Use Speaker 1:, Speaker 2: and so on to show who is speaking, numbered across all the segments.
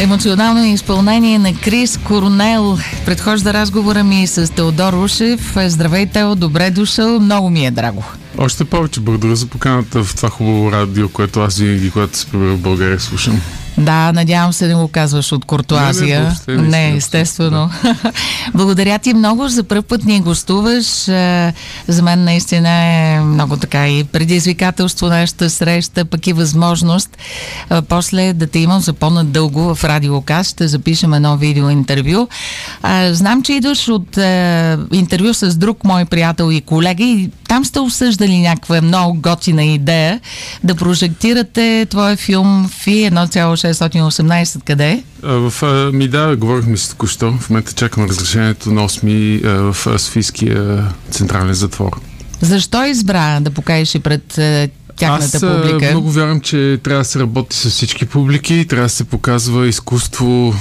Speaker 1: Емоционално изпълнение на Крис Коронел. Предхожда разговора ми с Теодор Ушев. Здравей, Тео, добре дошъл. Много ми е драго.
Speaker 2: Още повече благодаря за поканата в това хубаво радио, което аз винаги, когато се прибера в България, слушам.
Speaker 1: Да, надявам се да го казваш от Куртуазия.
Speaker 2: Не, не, въобще не,
Speaker 1: естествено. Да. Благодаря ти много. За първ път ни гостуваш. За мен наистина е много така и предизвикателство нашата среща, пък и възможност после да те имам за по-надълго в Радиоказ. Ще запишем едно видеоинтервю. Знам, че идваш от интервю с друг мой приятел и колега и там сте обсъждали някаква много готина идея да прожектирате твоя филм ФИ 1,618 къде е?
Speaker 2: В ми да, говорихме си току-що. В момента чакам разрешението на 8 в Софийския централен затвор.
Speaker 1: Защо избра да покажеш и пред тяхната
Speaker 2: Аз
Speaker 1: публика?
Speaker 2: много вярвам, че трябва да се работи с всички публики, трябва да се показва изкуство,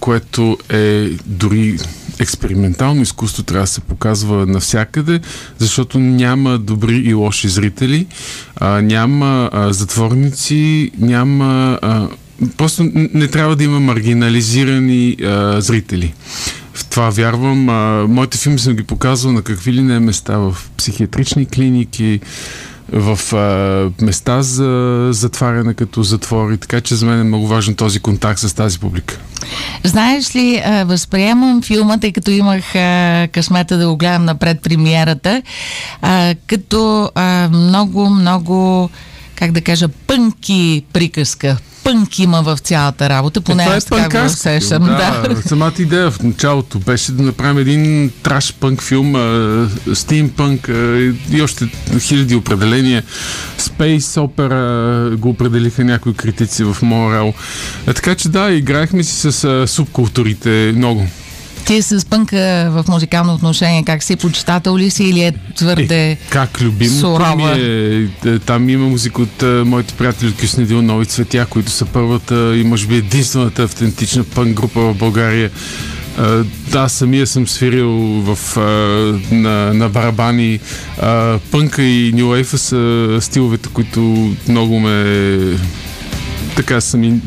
Speaker 2: което е дори експериментално изкуство трябва да се показва навсякъде, защото няма добри и лоши зрители, няма затворници, няма. Просто не трябва да има маргинализирани а, зрители. В това вярвам. А, моите филми съм ги показвал на какви ли не места в психиатрични клиники, в а, места за затваряне като затвори, така че за мен е много важен този контакт с тази публика.
Speaker 1: Знаеш ли, възприемам филма, тъй като имах а, късмета да го гледам напред премиерата, а, като много, много, как да кажа, пънки приказка, пънк има в цялата работа, поне аз така го усещам.
Speaker 2: Да, да. Самата идея в началото беше да направим един траш пънк филм, стимпънк и още хиляди определения. Space опера го определиха някои критици в Морал. Така че да, играехме си с субкултурите много.
Speaker 1: Ти с пънка в музикално отношение, как си почитател ли си или е твърде
Speaker 2: е, Как любимото ми е, е, там има музика от е, моите приятели от Кюснедил Нови Цветя, които са първата и може би единствената автентична пънк група в България. Uh, да, самия съм свирил в, uh, на, на барабани. Uh, пънка и New Wave са стиловете, които много ме така са ми,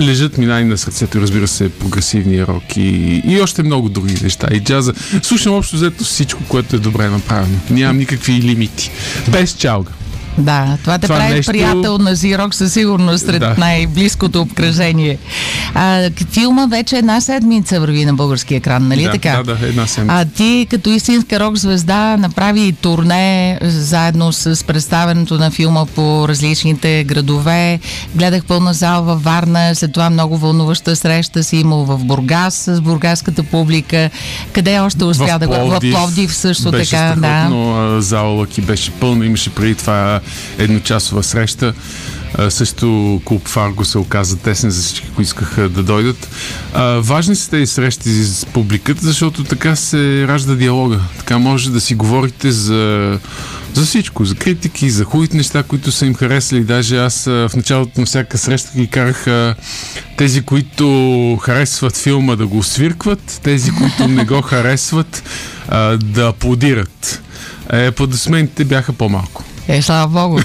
Speaker 2: лежат ми най-на сърцето, разбира се, прогресивния рок и, и още много други неща. И джаза. Слушам общо взето всичко, което е добре направено. Нямам никакви лимити. Без чалга.
Speaker 1: Да, това те това прави нещо... приятел на Зирок със сигурност сред да. най-близкото обкръжение. А, филма вече една седмица върви на български екран, нали
Speaker 2: да,
Speaker 1: така?
Speaker 2: Да, да, една седмица.
Speaker 1: А ти като истинска рок-звезда направи и турне заедно с представенето на филма по различните градове. Гледах пълна зал във Варна, след това много вълнуваща среща си имал в Бургас с бургаската публика. Къде още успя да го... В Пловдив също
Speaker 2: беше
Speaker 1: така.
Speaker 2: Да. Зала Лъки беше пълна, имаше преди това едночасова среща. също клуб Фарго се оказа тесен за всички, които искаха да дойдат. важни са тези срещи с публиката, защото така се ражда диалога. Така може да си говорите за, за всичко, за критики, за хубавите неща, които са им харесали. Даже аз в началото на всяка среща ги карах тези, които харесват филма да го свиркват, тези, които не го харесват да аплодират. Е, аплодисментите бяха по-малко.
Speaker 1: Е, слава Богу.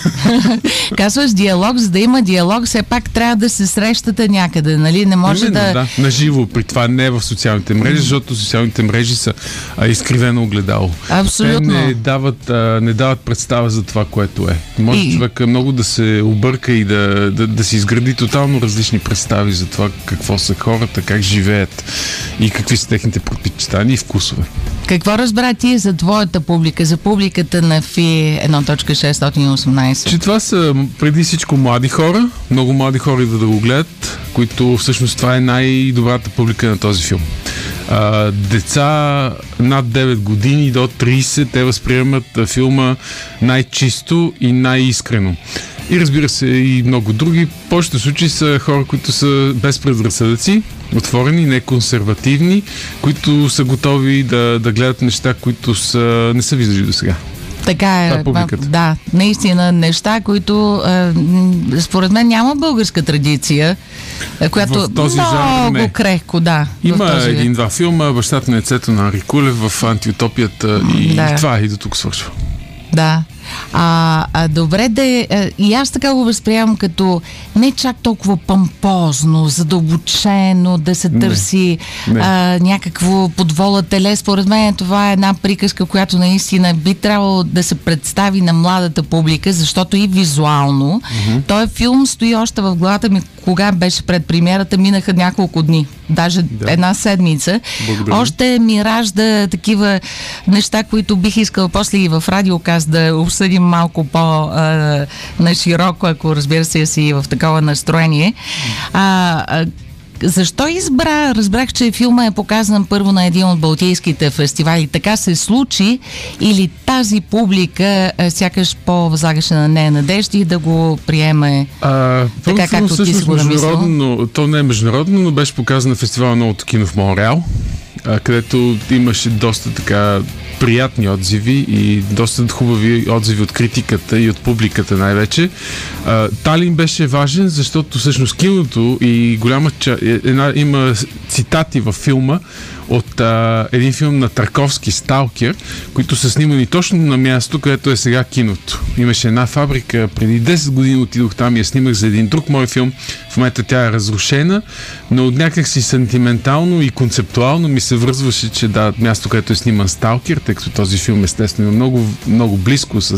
Speaker 1: Казваш диалог, за да има диалог, все пак трябва да се срещате някъде, нали? Не може
Speaker 2: Именно,
Speaker 1: да...
Speaker 2: да. Наживо, при това не в социалните мрежи, защото социалните мрежи са а, изкривено огледало.
Speaker 1: Абсолютно.
Speaker 2: Те не дават, а, не дават представа за това, което е. Може и... човек много да се обърка и да, да, да си изгради тотално различни представи за това какво са хората, как живеят и какви са техните предпочитания и вкусове.
Speaker 1: Какво разбра ти за твоята публика, за публиката на ФИ 1.618?
Speaker 2: Че това са преди всичко млади хора, много млади хора идват да го гледат, които всъщност това е най-добрата публика на този филм. А, деца над 9 години до 30, те възприемат филма най-чисто и най-искрено. И разбира се, и много други. Повечето случаи са хора, които са без предразсъдъци, отворени, не консервативни, които са готови да, да гледат неща, които са, не са виждали до сега.
Speaker 1: Така е. е да, наистина неща, които а, според мен няма българска традиция, която в този много жанр, не. крехко, да.
Speaker 2: Има един-два филма, бащата на ецето на Рикулев в антиутопията и да. това и до тук свършва.
Speaker 1: Да. А, а добре да е, и аз така го възприемам като не чак толкова помпозно, задълбочено, да се търси не. Не. А, някакво подвола теле. Според мен това е една приказка, която наистина би трябвало да се представи на младата публика, защото и визуално. Mm-hmm. Той филм стои още в главата ми, кога беше пред премиерата, минаха няколко дни, даже да. една седмица. Благодаря. Още ми ражда такива неща, които бих искала после и в радиоказ да обсъдим малко по-нашироко, ако разбира се си в такова настроение. А, защо избра? Разбрах, че филма е показан първо на един от балтийските фестивали. Така се случи или тази публика сякаш по-възлагаше на нея надежди да го приеме а, така, както ти си го намислил?
Speaker 2: То не е международно, но беше показан на фестивала Новото кино в Монреал където имаше доста така приятни отзиви и доста хубави отзиви от критиката и от публиката най-вече. Талин беше важен, защото всъщност киното и голяма ча... Е, една, има цитати във филма от а, един филм на Тарковски Сталкер, които са снимани точно на място, където е сега киното. Имаше една фабрика, преди 10 години отидох там и я снимах за един друг мой филм. В момента тя е разрушена, но от някакси сантиментално и концептуално ми се връзваше, че да, място, където е сниман Сталкер, тъй като този филм естествено е много, много близко с,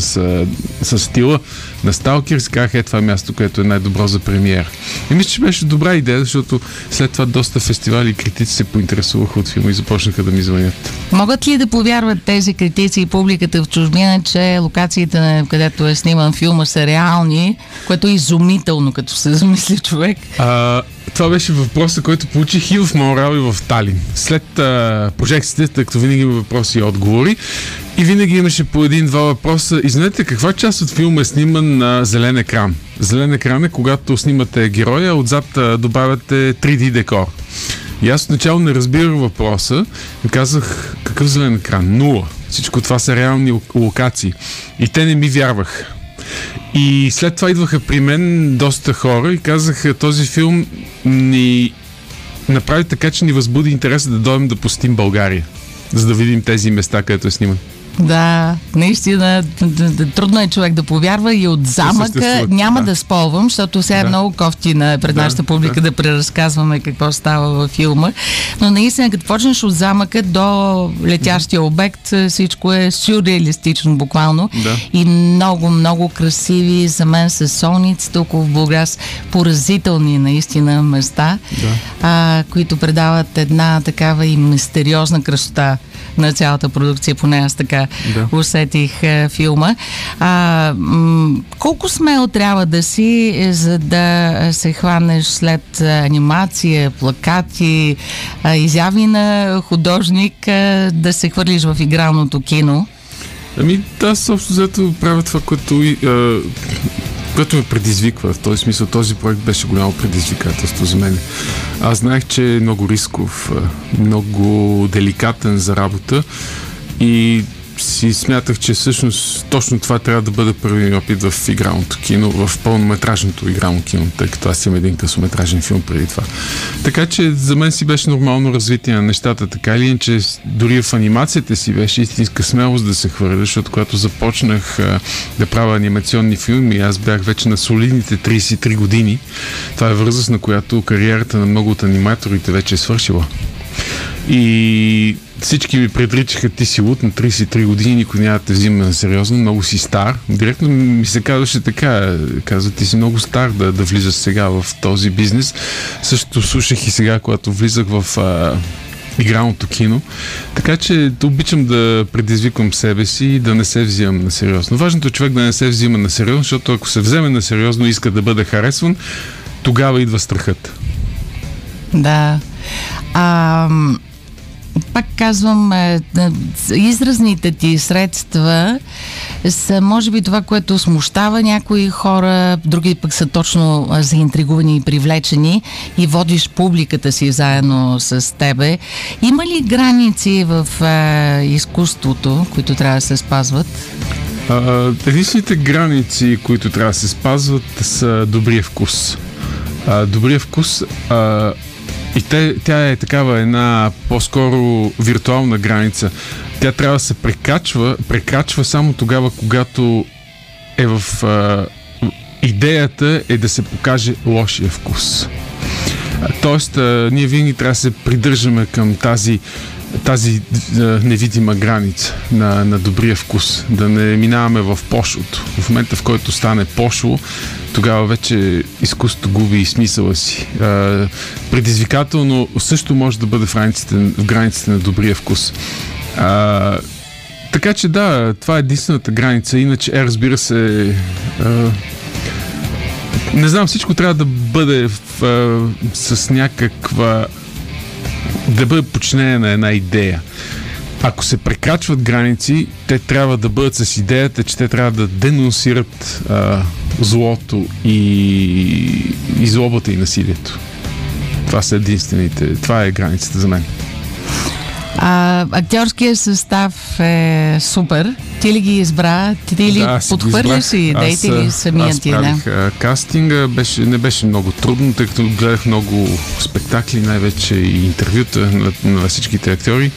Speaker 2: с стила на Сталкер, си казах, е това е място, където е най-добро за премиер. И мисля, че беше добра идея, защото след това доста фестивали и критици се поинтересуваха от филма и започнаха да ми звънят.
Speaker 1: Могат ли да повярват тези критици и публиката в чужбина, че локациите, където е сниман филма, са реални, което е изумително, като се замисли човек?
Speaker 2: А, това беше въпроса, който получих и в Морал и в Талин. След а, прожекциите, тъй като винаги има въпроси и отговори, и винаги имаше по един-два въпроса. И каква част от филма е сниман на зелен екран? Зелен екран е когато снимате героя, отзад а, добавяте 3D декор. И аз отначало не разбирах въпроса и казах, какъв зелен екран? Нула. Всичко това са реални локации. И те не ми вярваха. И след това идваха при мен доста хора и казаха, този филм ни направи така, че ни възбуди интереса да дойдем да посетим България, за да видим тези места, където е сниман.
Speaker 1: Да, наистина трудно е човек да повярва и от замъка няма да, да сполвам, защото сега е да. е много кофтина пред да, нашата публика да. да преразказваме какво става във филма. Но наистина, като почнеш от замъка до летящия обект, всичко е сюрреалистично буквално. Да. И много, много красиви за мен са солниците около Бургас. Поразителни наистина места, да. а, които предават една такава и мистериозна красота на цялата продукция, поне аз така да. усетих е, филма. А, м- колко смел трябва да си, е, за да се хванеш след анимация, плакати, а, изяви на художник, а, да се хвърлиш в игралното кино?
Speaker 2: Ами, аз общо взето правя това, което което ме предизвиква. В този смисъл този проект беше голямо предизвикателство за мен. Аз знаех, че е много рисков, много деликатен за работа и си смятах, че всъщност точно това трябва да бъде първи опит в игралното кино, в пълнометражното игрално кино, тъй като аз имам един късометражен филм преди това. Така че за мен си беше нормално развитие на нещата, така или иначе дори в анимацията си беше истинска смелост да се хвърля, защото когато започнах а, да правя анимационни филми, аз бях вече на солидните 33 години. Това е възраст, на която кариерата на много от аниматорите вече е свършила. И всички ми предричаха, ти си лут на 33 години, никой няма да те взима на сериозно, много си стар. Директно ми се казваше така, казва, ти си много стар да, да влизаш сега в този бизнес. Също слушах и сега, когато влизах в а, игралното кино. Така че обичам да предизвиквам себе си и да не се взимам на сериозно. Важното е човек да не се взима на сериозно, защото ако се вземе на сериозно и иска да бъде харесван, тогава идва страхът.
Speaker 1: Да. А, пак казвам, е, изразните ти средства са, може би, това, което смущава някои хора, други пък са точно заинтригувани и привлечени и водиш публиката си заедно с тебе. Има ли граници в е, изкуството, които трябва да се спазват?
Speaker 2: единствените граници, които трябва да се спазват, са добрия вкус. А, добрия вкус а, и те, тя е такава една по-скоро виртуална граница. Тя трябва да се прекрачва, прекрачва само тогава, когато е в... А, идеята е да се покаже лошия вкус. Тоест, а, ние винаги трябва да се придържаме към тази тази невидима граница на, на добрия вкус. Да не минаваме в пошлото. В момента, в който стане пошло, тогава вече изкуството губи и смисъла си. А, предизвикателно също може да бъде в границите, в границите на добрия вкус. А, така че да, това е единствената граница. Иначе, е, разбира се, а, не знам, всичко трябва да бъде в, а, с някаква да бъде подчинена на една идея. Ако се прекрачват граници, те трябва да бъдат с идеята, че те трябва да денонсират а, злото и, и злобата и насилието. Това са единствените. Това е границата за мен.
Speaker 1: А, актьорският състав е супер. Ти ли ги избра? Ти ли
Speaker 2: Да,
Speaker 1: подхвърляш
Speaker 2: избрах.
Speaker 1: идеите ли самия
Speaker 2: аз
Speaker 1: ти? Да?
Speaker 2: правих а, кастинга, беше, не беше много трудно, тъй като гледах много спектакли, най-вече и интервюта на, на всичките актьори.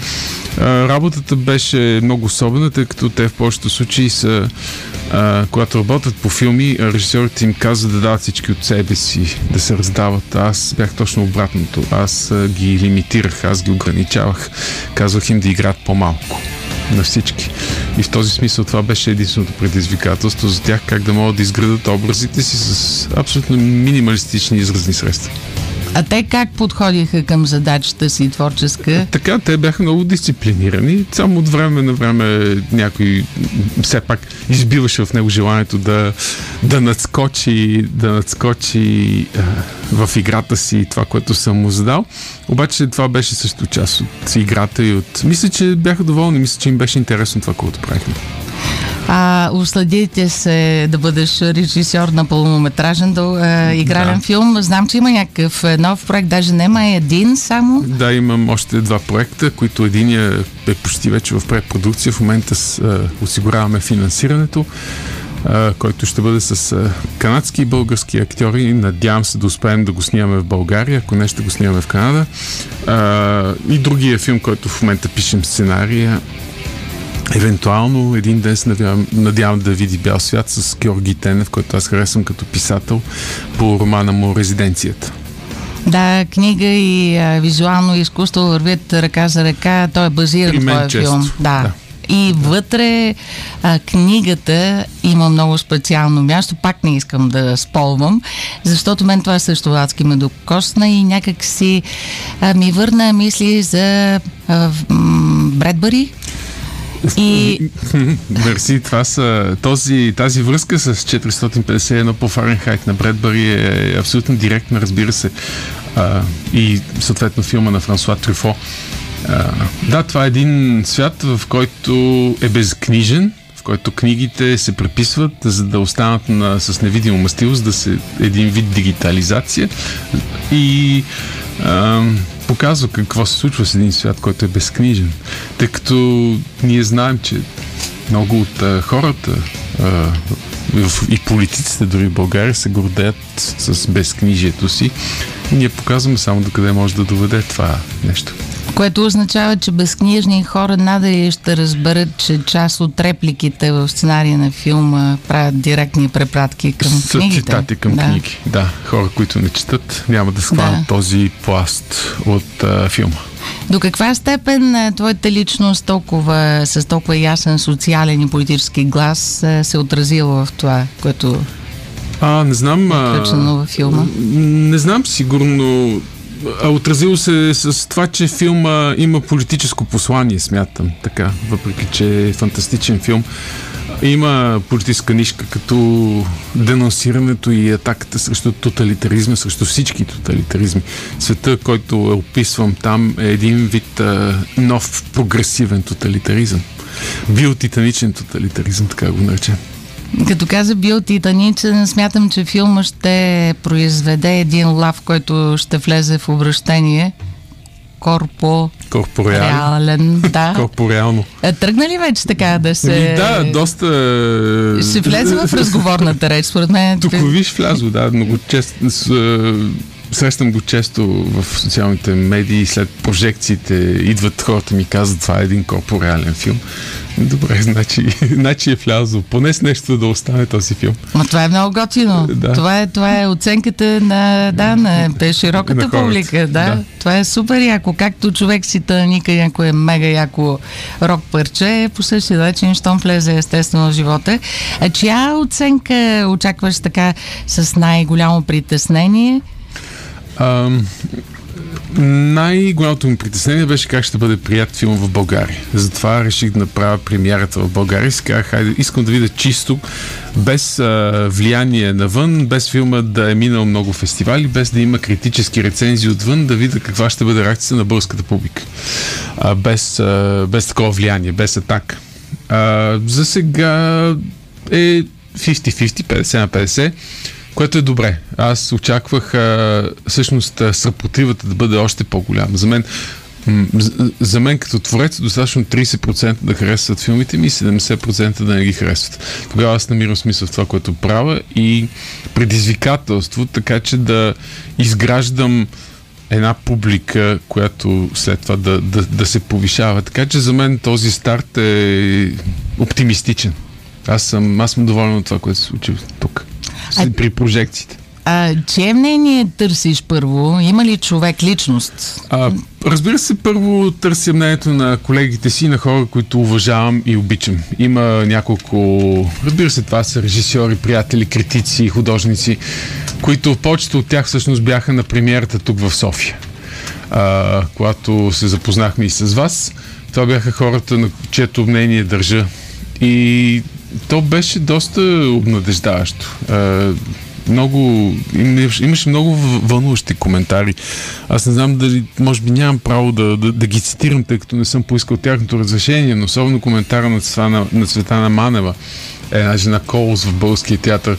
Speaker 2: А, работата беше много особена, тъй като те в повечето случаи са а, когато работят по филми, режисьорите им казват да дават всички от себе си, да се раздават. Аз бях точно обратното. Аз ги лимитирах, аз ги ограничавах. Казвах им да играят по-малко на всички. И в този смисъл това беше единственото предизвикателство за тях, как да могат да изградат образите си с абсолютно минималистични изразни средства.
Speaker 1: А те как подходиха към задачата си творческа?
Speaker 2: Така, те бяха много дисциплинирани. Само от време на време някой все пак избиваше в него желанието да, да надскочи, да надскочи а, в играта си това, което съм му задал. Обаче това беше също част от играта и от... Мисля, че бяха доволни, мисля, че им беше интересно това, което правихме.
Speaker 1: А усладите се да бъдеш режисьор на пълнометражен до, а, игрален
Speaker 2: Да.
Speaker 1: филм. Знам, че има някакъв е, нов проект, даже нема е един само.
Speaker 2: Да, имам още два проекта, които единия е почти вече в предпродукция. В момента с, а, осигуряваме финансирането, а, който ще бъде с канадски и български актьори. Надявам се да успеем да го снимаме в България, ако не ще го снимаме в Канада. И другия филм, който в момента пишем сценария, Евентуално един ден се надявам, надявам да види бял свят с Георги Тенев, който аз харесвам като писател по романа му Резиденцията.
Speaker 1: Да, книга и а, визуално изкуство вървят ръка за ръка. Той е базиран
Speaker 2: мен
Speaker 1: твоя
Speaker 2: често,
Speaker 1: филм. Да.
Speaker 2: да.
Speaker 1: И вътре а, книгата има много специално място. Пак не искам да сполвам, защото мен това също адски ме докосна и някак си а, ми върна мисли за а, Бредбъри. И
Speaker 2: Мерси, това са, този, тази връзка с 451 по Фаренхайт на Бредбъри е абсолютно директна, разбира се. А, и съответно филма на Франсуа Трюфо. А, да, това е един свят, в който е безкнижен, в който книгите се преписват, за да останат на, с невидимо мастило, за да се един вид дигитализация. И а, показва какво се случва с един свят, който е безкнижен. Тъй като ние знаем, че много от а, хората а, и политиците дори в България се гордеят с безкнижието си. Ние показваме само докъде може да доведе това нещо.
Speaker 1: Което означава, че безкнижни хора надали ще разберат, че част от репликите в сценария на филма правят директни препратки към
Speaker 2: Са
Speaker 1: книгите.
Speaker 2: цитати към
Speaker 1: да.
Speaker 2: книги. Да, хора, които не четат, няма да схванат
Speaker 1: Да.
Speaker 2: този пласт от а, филма.
Speaker 1: До каква степен твоята личност толкова, с толкова ясен социален и политически глас се отразила в това, което
Speaker 2: А, не знам. а,
Speaker 1: включено във филма?
Speaker 2: Не знам, сигурно. А отразило се с това, че филма има политическо послание, смятам. Така, въпреки че е фантастичен филм. Има политическа нишка, като денонсирането и атаката срещу тоталитаризма, срещу всички тоталитаризми. Света, който е описвам там, е един вид а, нов прогресивен тоталитаризъм. Биотитаничен тоталитаризъм, така го наречем.
Speaker 1: Като каза бил титаничен, смятам, че филма ще произведе един лав, който ще влезе в обращение. Корпо
Speaker 2: Корпореален.
Speaker 1: реален, да.
Speaker 2: Корпореално.
Speaker 1: Е, Тръгна ли вече така да се...
Speaker 2: Ами да, доста...
Speaker 1: Ще влезе в разговорната реч, според мен.
Speaker 2: Тук виж влязло, да, много често. Срещам го често в социалните медии, след прожекциите идват хората ми казват, това е един корпореален филм. Добре, значи, значи е влязъл. Поне с нещо да остане този филм.
Speaker 1: Но това е много готино. Да. Това, е, това е оценката на, да, на широката на публика. Да. да. Това е супер яко. Както човек си тъника, ако е мега яко рок парче, по същия начин, щом влезе естествено в живота. А чия оценка очакваш така с най-голямо притеснение?
Speaker 2: Най-голямото ми притеснение беше как ще бъде прият филм в България. Затова реших да направя премиерата в България. Си хайде, искам да видя чисто, без а, влияние навън, без филма да е минал много фестивали, без да има критически рецензии отвън, да видя каква ще бъде реакцията на българската публика. А, без, а, без такова влияние, без атака. А, за сега е 50-50, 50 на 50 което е добре. Аз очаквах а, всъщност съпротивата да бъде още по-голяма. За мен за мен като творец е достатъчно 30% да харесват филмите ми и 70% да не ги харесват. Тогава аз намирам смисъл в това, което правя и предизвикателство, така че да изграждам една публика, която след това да, да, да се повишава. Така че за мен този старт е оптимистичен. Аз съм, аз съм доволен от това, което се случи тук а, при прожекциите.
Speaker 1: А чие мнение търсиш първо? Има ли човек личност?
Speaker 2: А, разбира се, първо търся мнението на колегите си, на хора, които уважавам и обичам. Има няколко... Разбира се, това са режисьори, приятели, критици, художници, които повечето от тях всъщност бяха на премиерата тук в София. А, когато се запознахме и с вас, това бяха хората, на чието мнение държа. И то беше доста обнадеждаващо. много, имаше много вълнуващи коментари. Аз не знам дали, може би нямам право да, да, да ги цитирам, тъй като не съм поискал тяхното разрешение, но особено коментара на Цветана, на Цветана Манева, една жена Колос в Българския театър,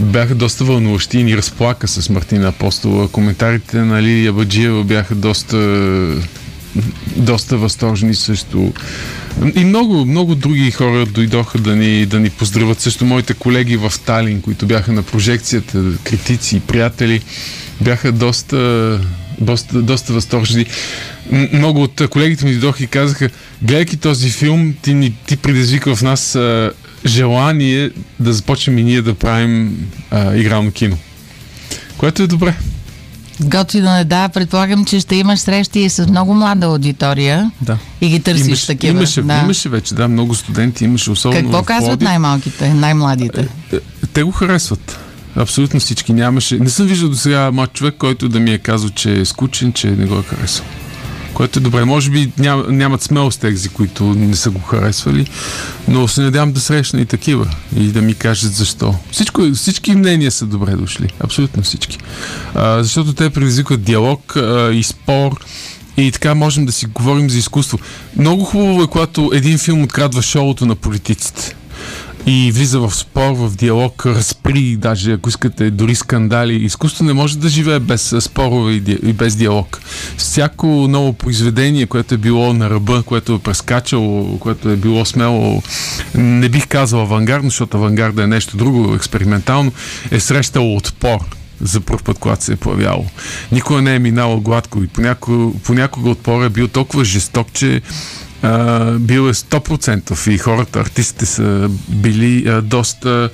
Speaker 2: бяха доста вълнуващи и ни разплака с Мартина Апостола. Коментарите на Лилия Баджиева бяха доста доста възторжени също. И много, много други хора дойдоха да ни, да ни поздравят. Също моите колеги в Талин, които бяха на прожекцията, критици и приятели, бяха доста, доста, доста възторжени. Много от колегите ми дойдоха и казаха, гледайки този филм, ти, ни, ти предизвика в нас а, желание да започнем и ние да правим а, игрално кино. Което е добре.
Speaker 1: Готино е, да. Предполагам, че ще имаш срещи и с много млада аудитория.
Speaker 2: Да.
Speaker 1: И ги търсиш имаш, такива.
Speaker 2: Имаше,
Speaker 1: да.
Speaker 2: имаше вече, да, много студенти, имаше особено.
Speaker 1: Какво казват най-малките, най-младите?
Speaker 2: Е, е, те го харесват. Абсолютно всички. Нямаше. Не съм виждал до сега млад човек, който да ми е казал, че е скучен, че не го е харесал което е добре. Може би ням, нямат смелост тези, които не са го харесвали, но се надявам да срещна и такива и да ми кажат защо. Всичко, всички мнения са добре дошли. Абсолютно всички. А, защото те предизвикват диалог а, и спор и така можем да си говорим за изкуство. Много хубаво е, когато един филм открадва шоуто на политиците и влиза в спор, в диалог, разпри, даже ако искате, дори скандали. Изкуство не може да живее без спорове и без диалог. Всяко ново произведение, което е било на ръба, което е прескачало, което е било смело, не бих казал авангардно, защото авангарда е нещо друго, експериментално, е срещало отпор за първ път, когато се е появяло. Никога не е минало гладко и понякога, понякога отпор е бил толкова жесток, че а, бил е 100% и хората, артистите са били а, доста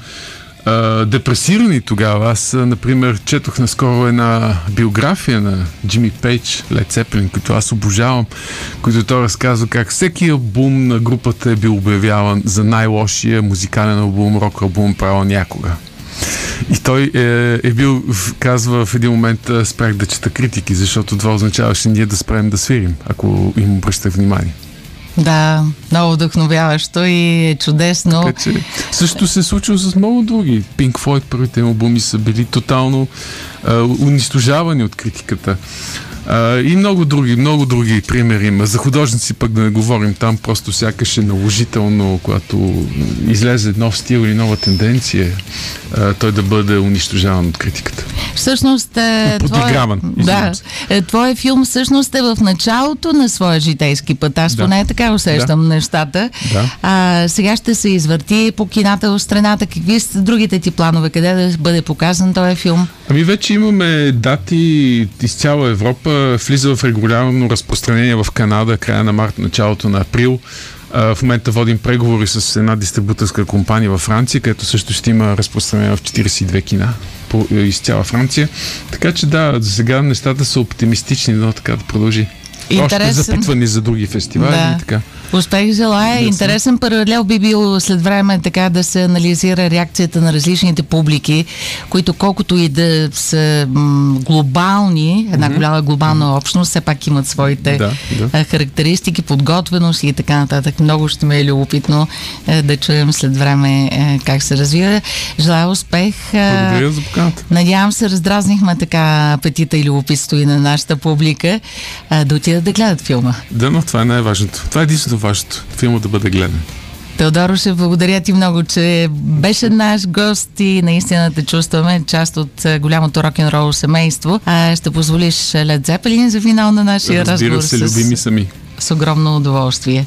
Speaker 2: а, депресирани тогава. Аз, например, четох наскоро една биография на Джимми Пейдж, Лед Сеплин, който аз обожавам, който той разказва как всеки албум на групата е бил обявяван за най-лошия музикален албум, рок албум право някога. И той е, е бил, казва в един момент, спрях да чета критики, защото това означаваше ние да спрем да свирим, ако им обръщах внимание.
Speaker 1: Да, много вдъхновяващо и чудесно.
Speaker 2: Така, че, също се е случило с много други. Pink Floyd първите албуми са били тотално а, унищожавани от критиката. А, и много други, много други примери има. За художници пък да не говорим там, просто сякаш е наложително, когато излезе нов стил или нова тенденция, а, той да бъде унищожаван от критиката.
Speaker 1: Всъщност, е, твоя, да, е, твоя филм всъщност е в началото на своя житейски път. Аз да. поне така усещам да. нещата. Да. А, сега ще се извърти по кината в страната. Какви са другите ти планове? Къде да бъде показан този филм?
Speaker 2: Ами вече имаме дати из цяла Европа. Влиза в регулярно разпространение в Канада, края на март, началото на април. В момента водим преговори с една дистрибуторска компания във Франция, където също ще има разпространение в 42 кина по, из цяла Франция. Така че да, за сега нещата са оптимистични, но така да продължи. Интересен. Още запитвани за други фестивали да. и така.
Speaker 1: Успех желая. Интересен паралел би бил след време така да се анализира реакцията на различните публики, които колкото и да са глобални, една mm-hmm. голяма глобална mm-hmm. общност, все пак имат своите да, да. характеристики, подготвеност и така нататък. Много ще ме е любопитно е, да чуем след време е, как се развива. Желая успех.
Speaker 2: Благодаря за поканата.
Speaker 1: Надявам се, раздразнихме така апетита и любопитство и на нашата публика да отидат да гледат филма.
Speaker 2: Да, но това е най-важното. Това е единственото важното. Филма да бъде гледан.
Speaker 1: Теодороше, благодаря ти много, че беше наш гост и наистина те чувстваме част от голямото рок-н-рол семейство. А ще позволиш Лед Зепелин за финал на нашия
Speaker 2: Разбира
Speaker 1: разговор.
Speaker 2: се, любими сами.
Speaker 1: С огромно удоволствие.